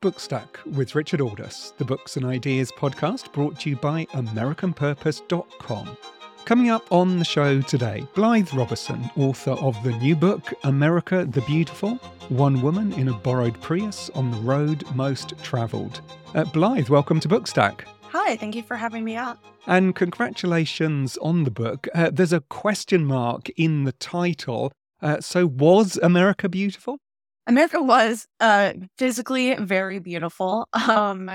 Bookstack with Richard Aldous, the Books and Ideas podcast brought to you by AmericanPurpose.com. Coming up on the show today, Blythe Roberson, author of the new book, America the Beautiful One Woman in a Borrowed Prius on the Road Most Travelled. Uh, Blythe, welcome to Bookstack. Hi, thank you for having me on. And congratulations on the book. Uh, there's a question mark in the title. Uh, so, was America beautiful? America was uh, physically very beautiful. Um,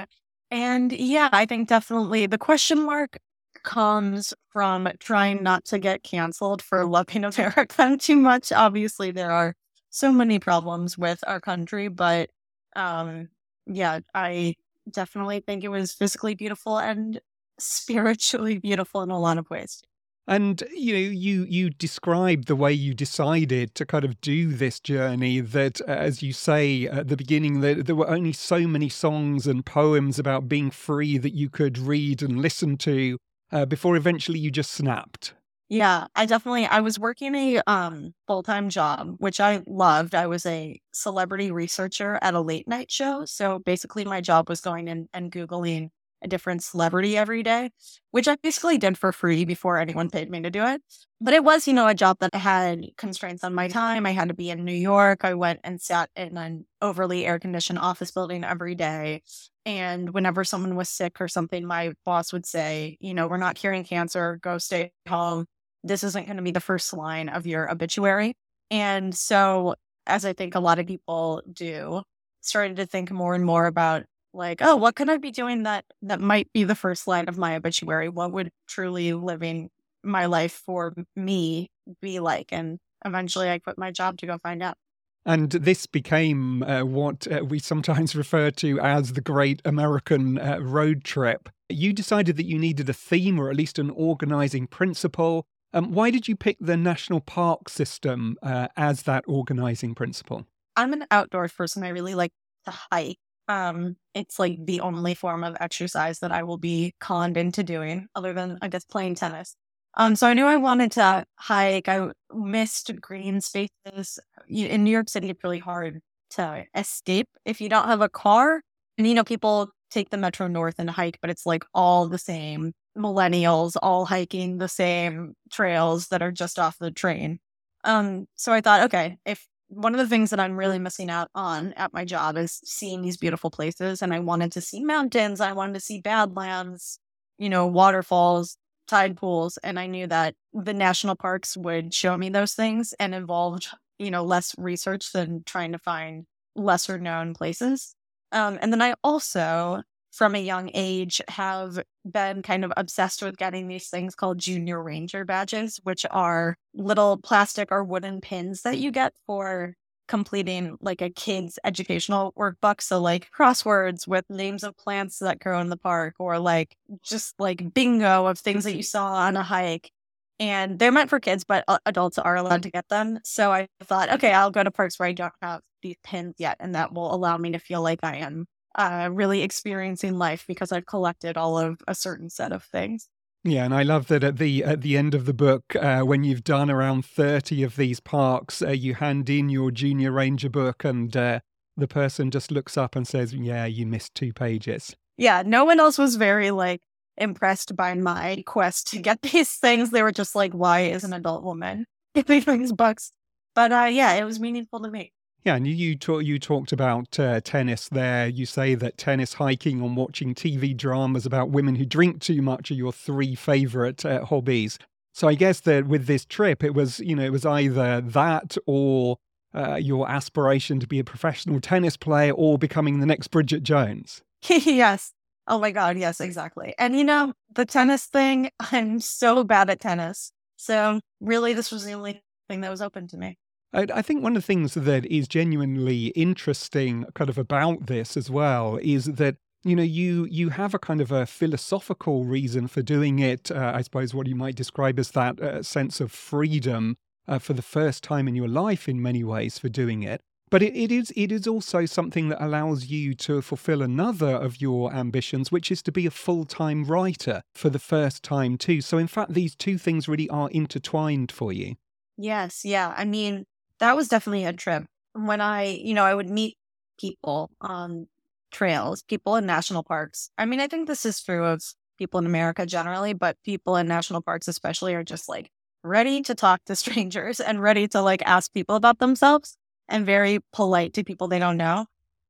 and yeah, I think definitely the question mark comes from trying not to get canceled for loving America too much. Obviously, there are so many problems with our country, but um, yeah, I definitely think it was physically beautiful and spiritually beautiful in a lot of ways. And you know, you you described the way you decided to kind of do this journey. That, uh, as you say at the beginning, that there were only so many songs and poems about being free that you could read and listen to uh, before eventually you just snapped. Yeah, I definitely I was working a um full-time job, which I loved. I was a celebrity researcher at a late night show. So basically my job was going in and Googling a different celebrity every day, which I basically did for free before anyone paid me to do it. But it was, you know, a job that had constraints on my time. I had to be in New York. I went and sat in an overly air conditioned office building every day. And whenever someone was sick or something, my boss would say, you know, we're not curing cancer, go stay home. This isn't going to be the first line of your obituary. And so, as I think a lot of people do, started to think more and more about like, oh, what could I be doing that that might be the first line of my obituary? What would truly living my life for me be like? And eventually I quit my job to go find out. And this became uh, what uh, we sometimes refer to as the Great American uh, Road Trip. You decided that you needed a theme or at least an organizing principle. Um, why did you pick the national park system uh, as that organizing principle? I'm an outdoors person. I really like to hike. Um, it's like the only form of exercise that I will be conned into doing, other than I guess playing tennis. Um, so I knew I wanted to hike. I missed green spaces. In New York City, it's really hard to escape if you don't have a car. And you know, people take the Metro North and hike, but it's like all the same millennials all hiking the same trails that are just off the train. Um, so I thought, okay, if one of the things that I'm really missing out on at my job is seeing these beautiful places. And I wanted to see mountains, I wanted to see badlands, you know, waterfalls, tide pools. And I knew that the national parks would show me those things and involved, you know, less research than trying to find lesser known places. Um, and then I also from a young age have been kind of obsessed with getting these things called junior ranger badges, which are little plastic or wooden pins that you get for completing like a kid's educational workbook. So like crosswords with names of plants that grow in the park or like just like bingo of things that you saw on a hike. And they're meant for kids, but adults are allowed to get them. So I thought, okay, I'll go to parks where I don't have these pins yet. And that will allow me to feel like I am uh, really experiencing life because I've collected all of a certain set of things. Yeah, and I love that at the at the end of the book, uh, when you've done around thirty of these parks, uh, you hand in your junior ranger book, and uh, the person just looks up and says, "Yeah, you missed two pages." Yeah, no one else was very like impressed by my quest to get these things. They were just like, "Why is an adult woman giving these books?" But uh, yeah, it was meaningful to me. Yeah, and you talk, you talked about uh, tennis there. You say that tennis, hiking, and watching TV dramas about women who drink too much are your three favorite uh, hobbies. So I guess that with this trip, it was you know it was either that or uh, your aspiration to be a professional tennis player or becoming the next Bridget Jones. yes. Oh my God. Yes, exactly. And you know the tennis thing. I'm so bad at tennis. So really, this was the only thing that was open to me. I think one of the things that is genuinely interesting, kind of about this as well, is that you know you you have a kind of a philosophical reason for doing it. Uh, I suppose what you might describe as that uh, sense of freedom uh, for the first time in your life, in many ways, for doing it. But it, it is it is also something that allows you to fulfill another of your ambitions, which is to be a full time writer for the first time too. So in fact, these two things really are intertwined for you. Yes, yeah. I mean, that was definitely a trip when I, you know, I would meet people on trails, people in national parks. I mean, I think this is true of people in America generally, but people in national parks especially are just like ready to talk to strangers and ready to like ask people about themselves and very polite to people they don't know.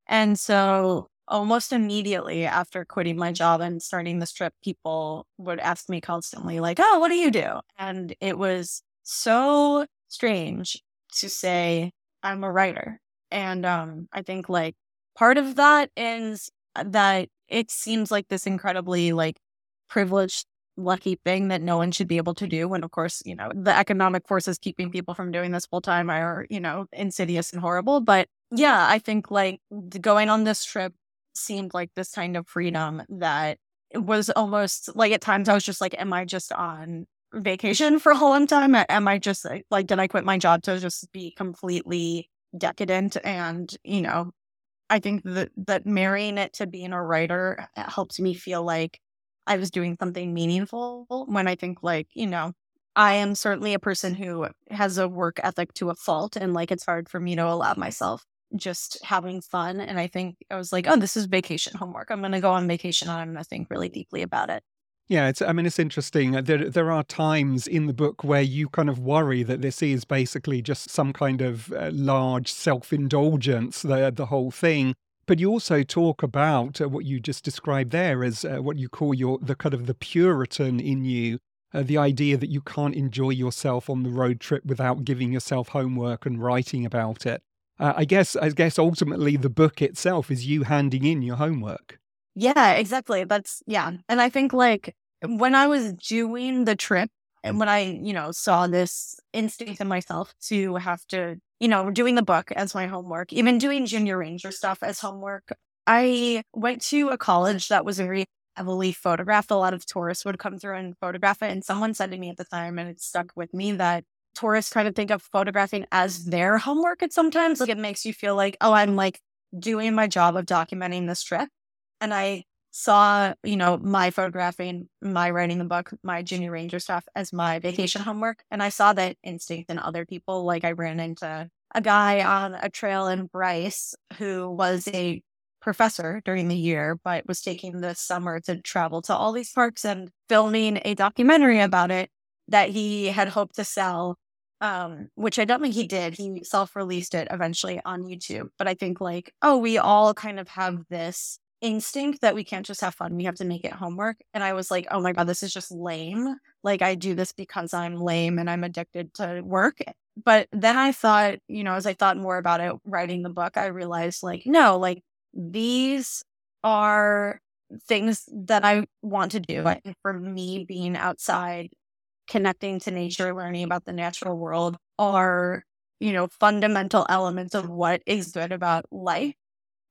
And so almost immediately after quitting my job and starting this trip, people would ask me constantly, like, oh, what do you do? And it was so strange to say, I'm a writer. And um, I think like part of that is that it seems like this incredibly like privileged lucky thing that no one should be able to do when of course you know the economic forces keeping people from doing this full time are you know insidious and horrible but yeah i think like going on this trip seemed like this kind of freedom that was almost like at times i was just like am i just on vacation for a long time am i just like did i quit my job to just be completely decadent and you know i think that that marrying it to being a writer uh, helps me feel like I was doing something meaningful when I think like, you know, I am certainly a person who has a work ethic to a fault and like it's hard for me to allow myself just having fun. And I think I was like, oh, this is vacation homework. I'm going to go on vacation and I'm going to think really deeply about it. Yeah, it's. I mean, it's interesting. There, there are times in the book where you kind of worry that this is basically just some kind of uh, large self-indulgence. The the whole thing, but you also talk about uh, what you just described there as uh, what you call your the kind of the Puritan in you, uh, the idea that you can't enjoy yourself on the road trip without giving yourself homework and writing about it. Uh, I guess I guess ultimately the book itself is you handing in your homework. Yeah, exactly. That's yeah, and I think like when I was doing the trip and when I you know saw this instinct in myself to have to you know, doing the book as my homework, even doing junior ranger stuff as homework. I went to a college that was very heavily photographed. A lot of tourists would come through and photograph it. And someone said to me at the time, and it stuck with me, that tourists kind of think of photographing as their homework at sometimes. Like it makes you feel like, oh, I'm like doing my job of documenting this trip. And I saw, you know, my photographing, my writing the book, my junior ranger stuff as my vacation homework. And I saw that instinct in other people. Like I ran into a guy on a trail in Bryce who was a professor during the year, but was taking the summer to travel to all these parks and filming a documentary about it that he had hoped to sell. Um, which I don't think he did. He self released it eventually on YouTube. But I think, like, oh, we all kind of have this instinct that we can't just have fun. We have to make it homework. And I was like, oh my God, this is just lame. Like I do this because I'm lame and I'm addicted to work. But then I thought, you know, as I thought more about it, writing the book, I realized like, no, like these are things that I want to do. And for me, being outside, connecting to nature, learning about the natural world are, you know, fundamental elements of what is good about life.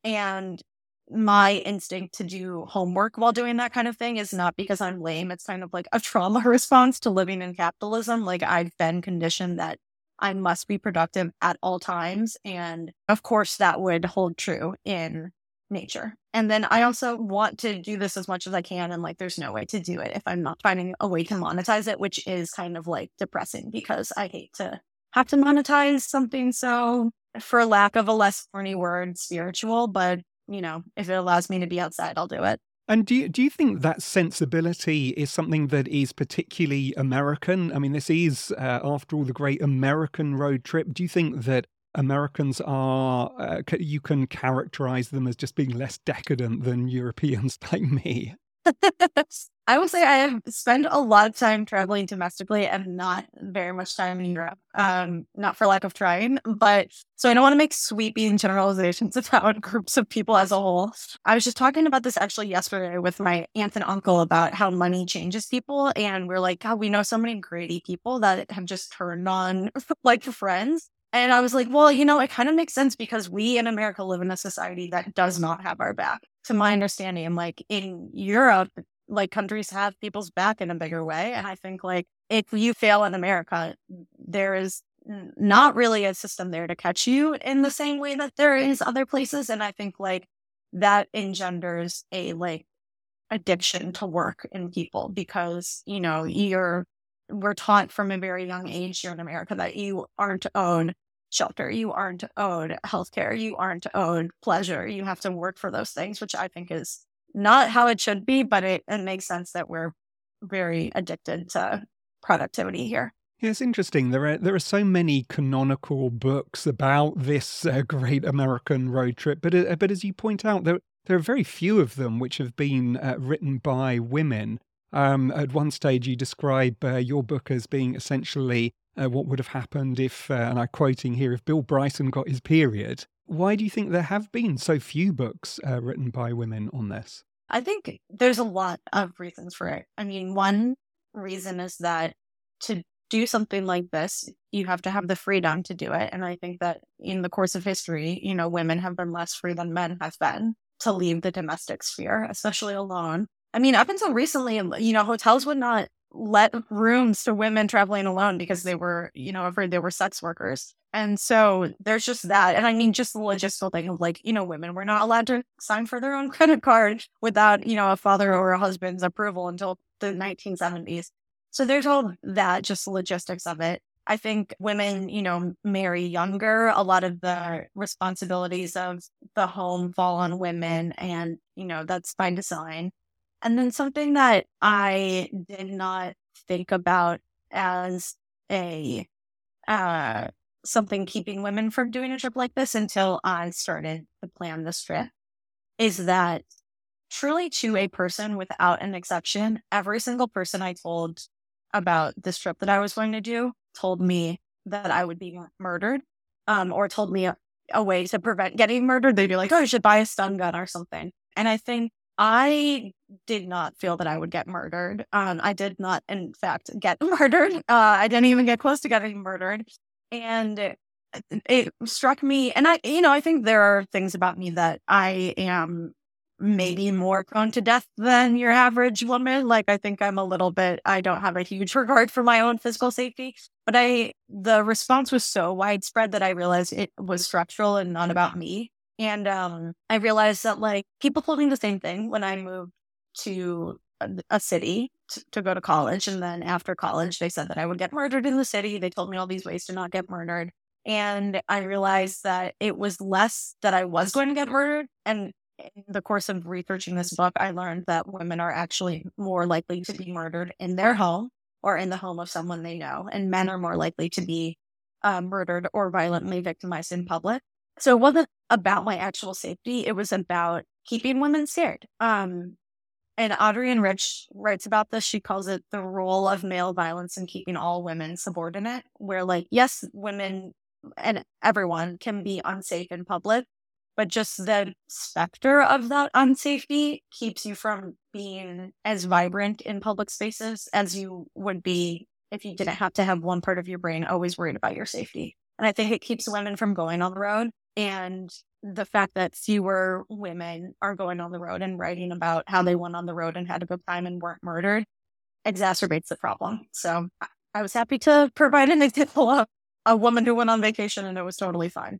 And my instinct to do homework while doing that kind of thing is not because I'm lame. It's kind of like a trauma response to living in capitalism. Like I've been conditioned that I must be productive at all times. And of course, that would hold true in nature. And then I also want to do this as much as I can. And like, there's no way to do it if I'm not finding a way to monetize it, which is kind of like depressing because I hate to have to monetize something so, for lack of a less corny word, spiritual. But you know, if it allows me to be outside, I'll do it. And do you, do you think that sensibility is something that is particularly American? I mean, this is, uh, after all, the great American road trip. Do you think that Americans are, uh, you can characterize them as just being less decadent than Europeans like me? I will say I have spent a lot of time traveling domestically and not very much time in Europe. Um, not for lack of trying, but so I don't want to make sweeping generalizations about groups of people as a whole. I was just talking about this actually yesterday with my aunt and uncle about how money changes people. And we're like, God, we know so many greedy people that have just turned on like friends. And I was like, well, you know, it kind of makes sense because we in America live in a society that does not have our back. To my understanding, and like in Europe, like countries have people's back in a bigger way. And I think like if you fail in America, there is not really a system there to catch you in the same way that there is other places. And I think like that engenders a like addiction to work in people because, you know, you're, we're taught from a very young age here in America that you aren't own shelter. You aren't owed healthcare. You aren't owed pleasure. You have to work for those things, which I think is not how it should be, but it, it makes sense that we're very addicted to productivity here. Yeah, it's interesting. There are there are so many canonical books about this uh, great American road trip, but uh, but as you point out, there there are very few of them which have been uh, written by women. Um, at one stage, you describe uh, your book as being essentially uh, what would have happened if, uh, and I'm quoting here, if Bill Bryson got his period. Why do you think there have been so few books written by women on this? I think there's a lot of reasons for it. I mean, one reason is that to do something like this, you have to have the freedom to do it. And I think that in the course of history, you know, women have been less free than men have been to leave the domestic sphere, especially alone. I mean, up until recently, you know, hotels would not let rooms to women traveling alone because they were, you know, afraid they were sex workers. And so there's just that. And I mean, just the logistical thing of like, you know, women were not allowed to sign for their own credit card without, you know, a father or a husband's approval until the 1970s. So there's all that, just the logistics of it. I think women, you know, marry younger. A lot of the responsibilities of the home fall on women, and, you know, that's by design. And then something that I did not think about as a uh, something keeping women from doing a trip like this until I started to plan this trip is that truly to a person without an exception, every single person I told about this trip that I was going to do told me that I would be murdered, um, or told me a, a way to prevent getting murdered. They'd be like, oh, you should buy a stun gun or something. And I think I did not feel that I would get murdered. Um, I did not, in fact, get murdered. Uh, I didn't even get close to getting murdered. And it, it struck me, and I, you know, I think there are things about me that I am maybe more prone to death than your average woman. Like I think I'm a little bit I don't have a huge regard for my own physical safety, but I the response was so widespread that I realized it was structural and not about me. And um I realized that like people told me the same thing when I moved to a, a city to, to go to college and then after college they said that I would get murdered in the city. They told me all these ways to not get murdered. And I realized that it was less that I was going to get murdered and in the course of researching this book, I learned that women are actually more likely to be murdered in their home or in the home of someone they know, and men are more likely to be uh, murdered or violently victimized in public. So it wasn't about my actual safety; it was about keeping women scared. Um, and Adrienne Rich writes about this. She calls it the role of male violence in keeping all women subordinate, where, like, yes, women and everyone can be unsafe in public, but just the specter of that unsafety keeps you from being as vibrant in public spaces as you would be if you didn't have to have one part of your brain always worried about your safety. And I think it keeps women from going on the road. And the fact that fewer women are going on the road and writing about how they went on the road and had a good time and weren't murdered exacerbates the problem. So I was happy to provide an example of a woman who went on vacation and it was totally fine.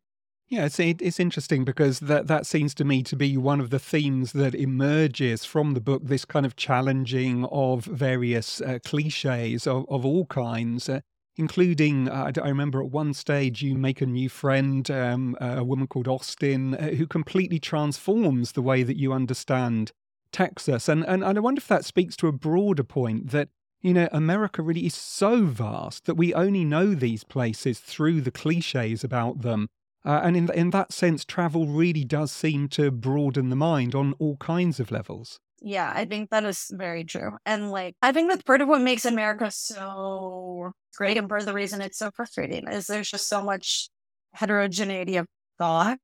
Yeah, it's it's interesting because that that seems to me to be one of the themes that emerges from the book. This kind of challenging of various uh, cliches of, of all kinds, uh, including uh, I remember at one stage you make a new friend, um, a woman called Austin, uh, who completely transforms the way that you understand Texas, and, and and I wonder if that speaks to a broader point that you know, America really is so vast that we only know these places through the cliches about them. Uh, and in, in that sense, travel really does seem to broaden the mind on all kinds of levels. Yeah, I think that is very true. And like, I think that's part of what makes America so great and part of the reason it's so frustrating is there's just so much heterogeneity of thought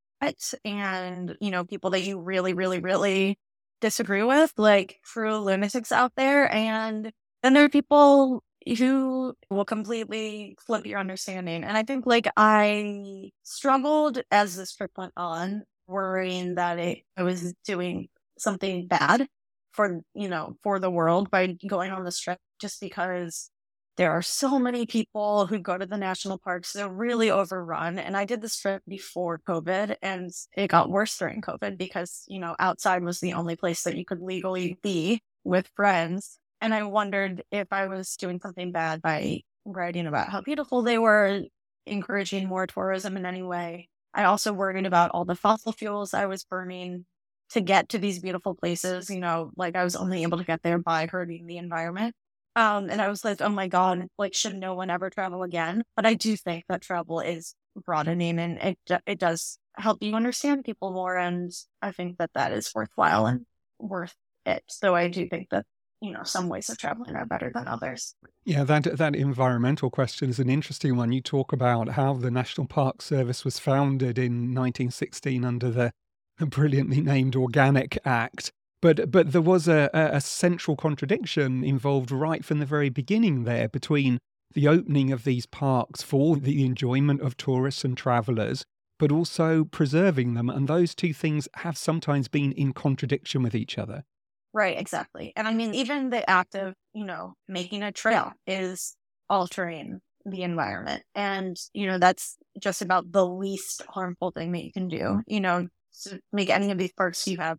and, you know, people that you really, really, really disagree with, like true lunatics out there. And then there are people who will completely flip your understanding. And I think like I struggled as this trip went on, worrying that it, I was doing something bad for, you know, for the world by going on this trip just because there are so many people who go to the national parks. They're really overrun. And I did this trip before COVID and it got worse during COVID because, you know, outside was the only place that you could legally be with friends. And I wondered if I was doing something bad by writing about how beautiful they were. encouraging more tourism in any way. I also worried about all the fossil fuels I was burning to get to these beautiful places. You know, like I was only able to get there by hurting the environment. Um, and I was like, oh my God, like, should no one ever travel again? But I do think that travel is broadening and it, it does help you understand people more. And I think that that is worthwhile and worth it. So I do think that you know some ways of traveling are better than others yeah that that environmental question is an interesting one you talk about how the national park service was founded in 1916 under the brilliantly named organic act but but there was a, a central contradiction involved right from the very beginning there between the opening of these parks for the enjoyment of tourists and travelers but also preserving them and those two things have sometimes been in contradiction with each other Right, exactly. And I mean, even the act of, you know, making a trail is altering the environment. And, you know, that's just about the least harmful thing that you can do. You know, to make any of these parks, you have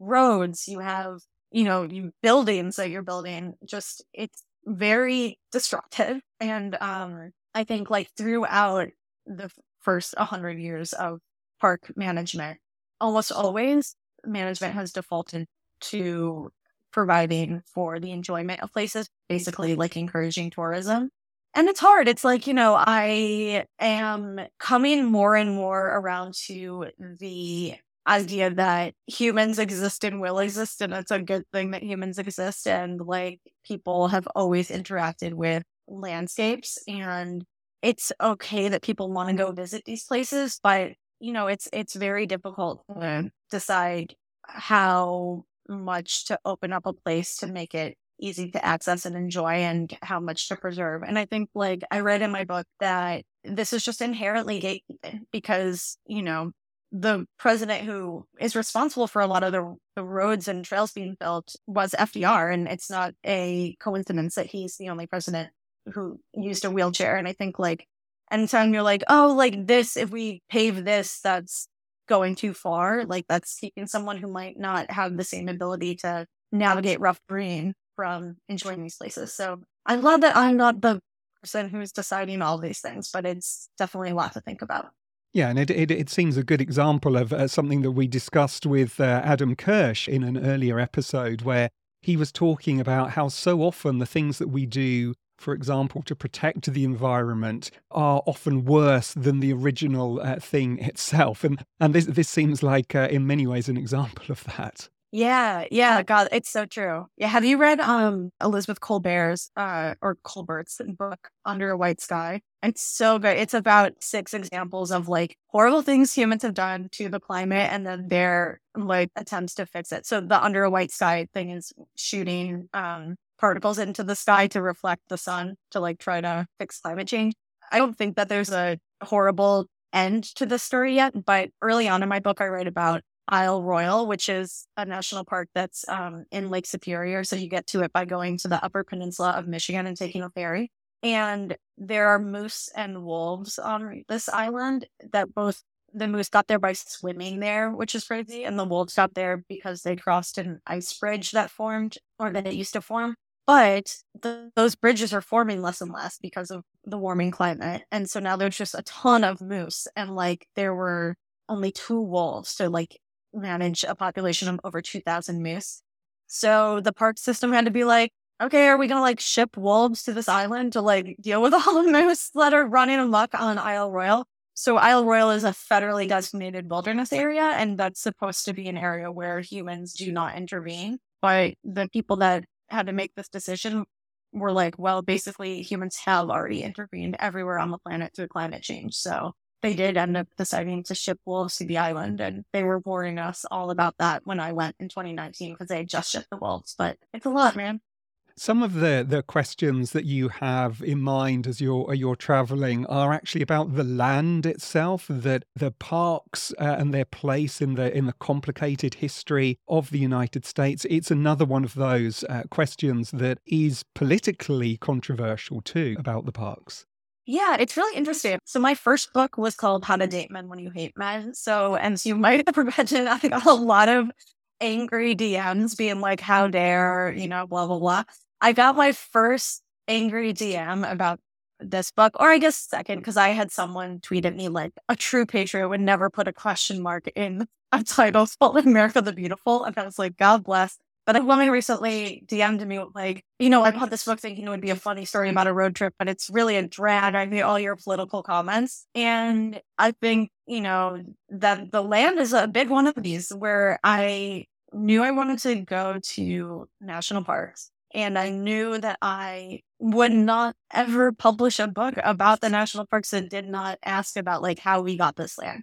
roads, you have, you know, you buildings that you're building. Just it's very destructive. And um I think like throughout the first 100 years of park management, almost always management has defaulted to providing for the enjoyment of places, basically like encouraging tourism. And it's hard. It's like, you know, I am coming more and more around to the idea that humans exist and will exist. And it's a good thing that humans exist. And like people have always interacted with landscapes. And it's okay that people want to go visit these places. But, you know, it's, it's very difficult to decide how much to open up a place to make it easy to access and enjoy and how much to preserve. And I think like I read in my book that this is just inherently gatekeeping because, you know, the president who is responsible for a lot of the, the roads and trails being built was FDR. And it's not a coincidence that he's the only president who used a wheelchair. And I think like anytime you're like, oh, like this, if we pave this, that's going too far. Like that's keeping someone who might not have the same ability to navigate rough terrain from enjoying these places. So I'm glad that I'm not the person who's deciding all these things, but it's definitely a lot to think about. Yeah, and it, it, it seems a good example of uh, something that we discussed with uh, Adam Kirsch in an earlier episode where he was talking about how so often the things that we do for example, to protect the environment are often worse than the original uh, thing itself. And and this this seems like uh, in many ways an example of that. Yeah, yeah, God, it's so true. Yeah, have you read um Elizabeth Colbert's uh or Kolbert's book Under a White Sky? It's so good. It's about six examples of like horrible things humans have done to the climate and then their like attempts to fix it. So the Under a White Sky thing is shooting um particles into the sky to reflect the sun to like try to fix climate change. I don't think that there's a horrible end to the story yet, but early on in my book, I write about Isle Royale, which is a national park that's um, in Lake Superior. So you get to it by going to the upper peninsula of Michigan and taking a ferry. And there are moose and wolves on this island that both the moose got there by swimming there, which is crazy. And the wolves got there because they crossed an ice bridge that formed or that it used to form. But the, those bridges are forming less and less because of the warming climate. And so now there's just a ton of moose. And like there were only two wolves So, like manage a population of over 2,000 moose. So the park system had to be like, okay, are we going to like ship wolves to this island to like deal with all the moose that are running amok on Isle Royale? So Isle Royale is a federally designated wilderness area, and that's supposed to be an area where humans do not intervene. But the people that had to make this decision were like, well, basically humans have already intervened everywhere on the planet through climate change. So they did end up deciding to ship wolves to the island. And they were warning us all about that when I went in 2019 because they had just shipped the wolves. But it's a lot, man some of the, the questions that you have in mind as you're you're traveling are actually about the land itself, that the parks uh, and their place in the in the complicated history of the United States. It's another one of those uh, questions that is politically controversial too about the parks. Yeah, it's really interesting. So my first book was called How to Date Men When You Hate Men. So, and so you might have imagined, I got a lot of angry DMs being like, how dare, you know, blah, blah, blah. I got my first angry DM about this book, or I guess second, because I had someone tweet at me like a true patriot would never put a question mark in a title called America the Beautiful. And I was like, God bless. But a woman recently DM'd me like, you know, I bought this book thinking it would be a funny story about a road trip, but it's really a drag. I mean, all your political comments. And I think, you know, that the land is a big one of these where I knew I wanted to go to national parks and I knew that I would not ever publish a book about the national parks that did not ask about like how we got this land.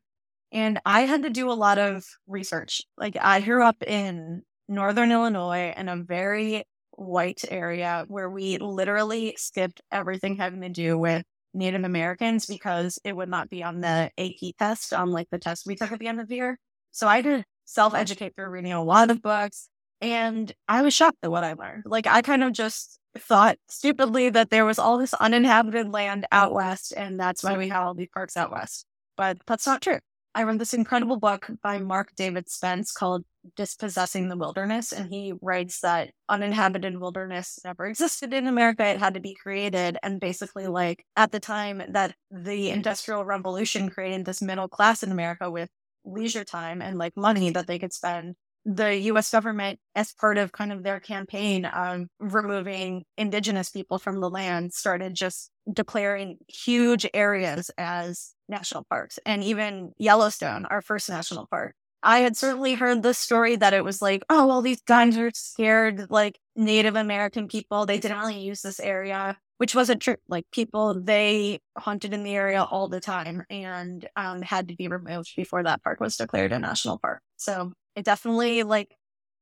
And I had to do a lot of research. Like I grew up in northern Illinois in a very white area where we literally skipped everything having to do with Native Americans because it would not be on the AP test, on like the test we took at the end of the year. So I did self educate through reading a lot of books. And I was shocked at what I learned. Like, I kind of just thought stupidly that there was all this uninhabited land out west, and that's why we have all these parks out west. But that's not true. I read this incredible book by Mark David Spence called Dispossessing the Wilderness. And he writes that uninhabited wilderness never existed in America. It had to be created. And basically, like at the time that the Industrial Revolution created this middle class in America with leisure time and like money that they could spend the US government, as part of kind of their campaign of removing indigenous people from the land, started just declaring huge areas as national parks and even Yellowstone, our first national park. I had certainly heard the story that it was like, oh, well, these guys are scared, like Native American people. They didn't really use this area, which wasn't true. Like people, they hunted in the area all the time and um, had to be removed before that park was declared a national park. So it definitely like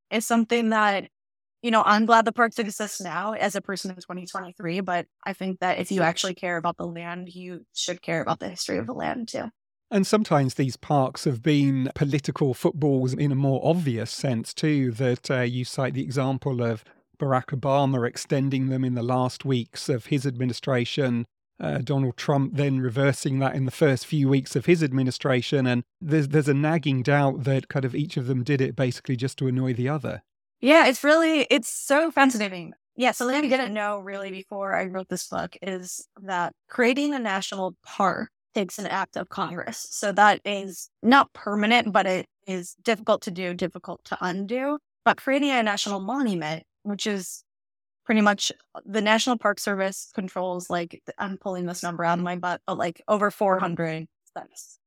is something that you know i'm glad the parks exist now as a person in 2023 but i think that if you actually care about the land you should care about the history of the land too and sometimes these parks have been political footballs in a more obvious sense too that uh, you cite the example of barack obama extending them in the last weeks of his administration uh, Donald Trump then reversing that in the first few weeks of his administration. And there's there's a nagging doubt that kind of each of them did it basically just to annoy the other. Yeah, it's really it's so fascinating. Yeah, so something I didn't know really before I wrote this book is that creating a national park takes an act of Congress. So that is not permanent, but it is difficult to do, difficult to undo. But creating a national monument, which is pretty much uh, the National Park Service controls like I'm pulling this number out of my butt, but like over 400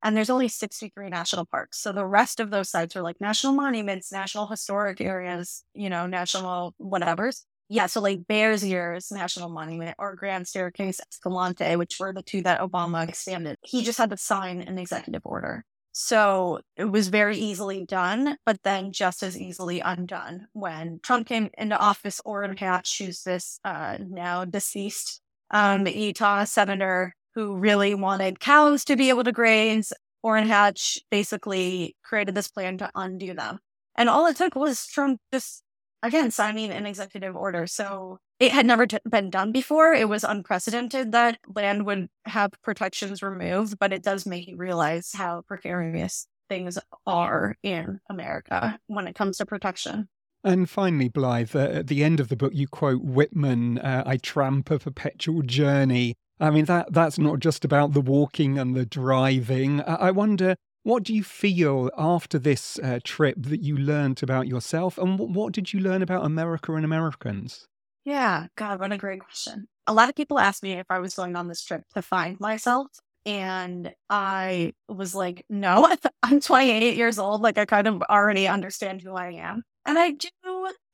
And there's only 63 national parks. So the rest of those sites are like national monuments, national historic areas, you know, national whatevers. Yeah, so like Bears Ears National Monument or Grand Staircase Escalante, which were the two that Obama expanded. He just had to sign an executive order. So it was very easily done, but then just as easily undone when Trump came into office. Orrin Hatch, who's this uh, now deceased um, Utah senator who really wanted cows to be able to graze, Orrin Hatch basically created this plan to undo them. And all it took was Trump just, again, signing an executive order. So it had never t- been done before. It was unprecedented that land would have protections removed, but it does make you realize how precarious things are in America when it comes to protection. And finally, Blythe, uh, at the end of the book, you quote Whitman, uh, I tramp a perpetual journey. I mean, that that's not just about the walking and the driving. I wonder, what do you feel after this uh, trip that you learned about yourself? And what did you learn about America and Americans? Yeah, God, what a great question. A lot of people asked me if I was going on this trip to find myself. And I was like, no, I'm 28 years old. Like, I kind of already understand who I am. And I do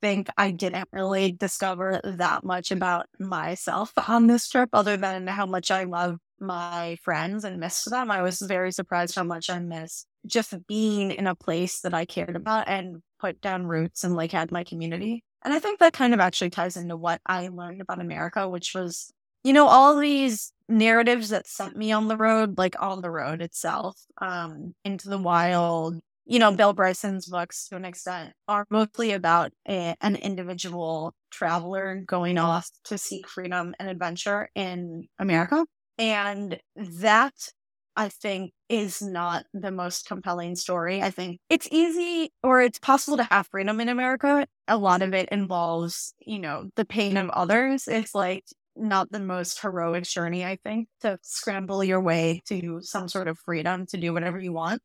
think I didn't really discover that much about myself on this trip, other than how much I love my friends and miss them. I was very surprised how much I miss just being in a place that I cared about and put down roots and like had my community. And I think that kind of actually ties into what I learned about America, which was, you know, all these narratives that sent me on the road, like on the road itself, um, into the wild. You know, Bill Bryson's books to an extent are mostly about a, an individual traveler going off to seek freedom and adventure in America. And that I think is not the most compelling story. I think it's easy or it's possible to have freedom in America. A lot of it involves, you know, the pain of others. It's like not the most heroic journey, I think, to scramble your way to some sort of freedom to do whatever you want.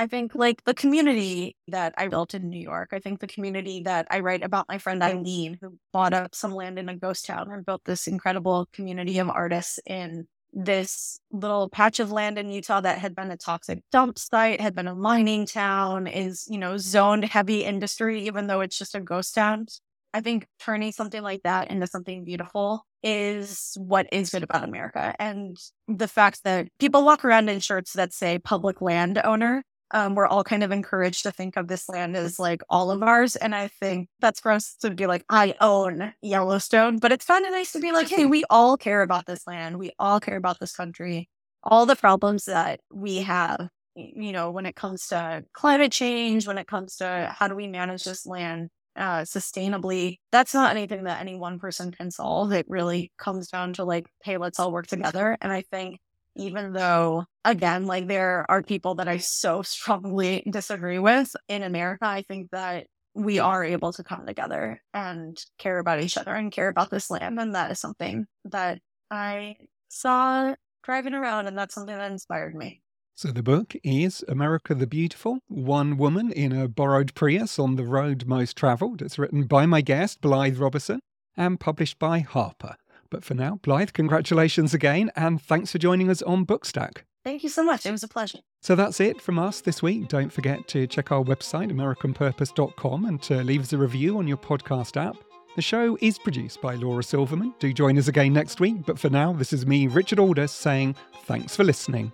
I think like the community that I built in New York, I think the community that I write about my friend Eileen, who bought up some land in a ghost town and built this incredible community of artists in this little patch of land in Utah that had been a toxic dump site, had been a mining town, is, you know, zoned heavy industry, even though it's just a ghost town. I think turning something like that into something beautiful is what is good about America. And the fact that people walk around in shirts that say public land owner, um, we're all kind of encouraged to think of this land as like all of ours. And I think that's for us to be like, I own Yellowstone. But it's kind of nice to be like, hey, we all care about this land. We all care about this country. All the problems that we have, you know, when it comes to climate change, when it comes to how do we manage this land uh, sustainably, that's not anything that any one person can solve. It really comes down to like, hey, let's all work together. And I think even though again like there are people that i so strongly disagree with in america i think that we are able to come together and care about each other and care about this land and that is something that i saw driving around and that's something that inspired me so the book is America the Beautiful, One Woman in a Borrowed Prius on the Road Most Travelled. It's written by my guest, Blythe Roberson, and published by Harper. But for now, Blythe, congratulations again, and thanks for joining us on Bookstack. Thank you so much. It was a pleasure. So that's it from us this week. Don't forget to check our website, AmericanPurpose.com, and to leave us a review on your podcast app. The show is produced by Laura Silverman. Do join us again next week. But for now, this is me, Richard Aldous, saying thanks for listening.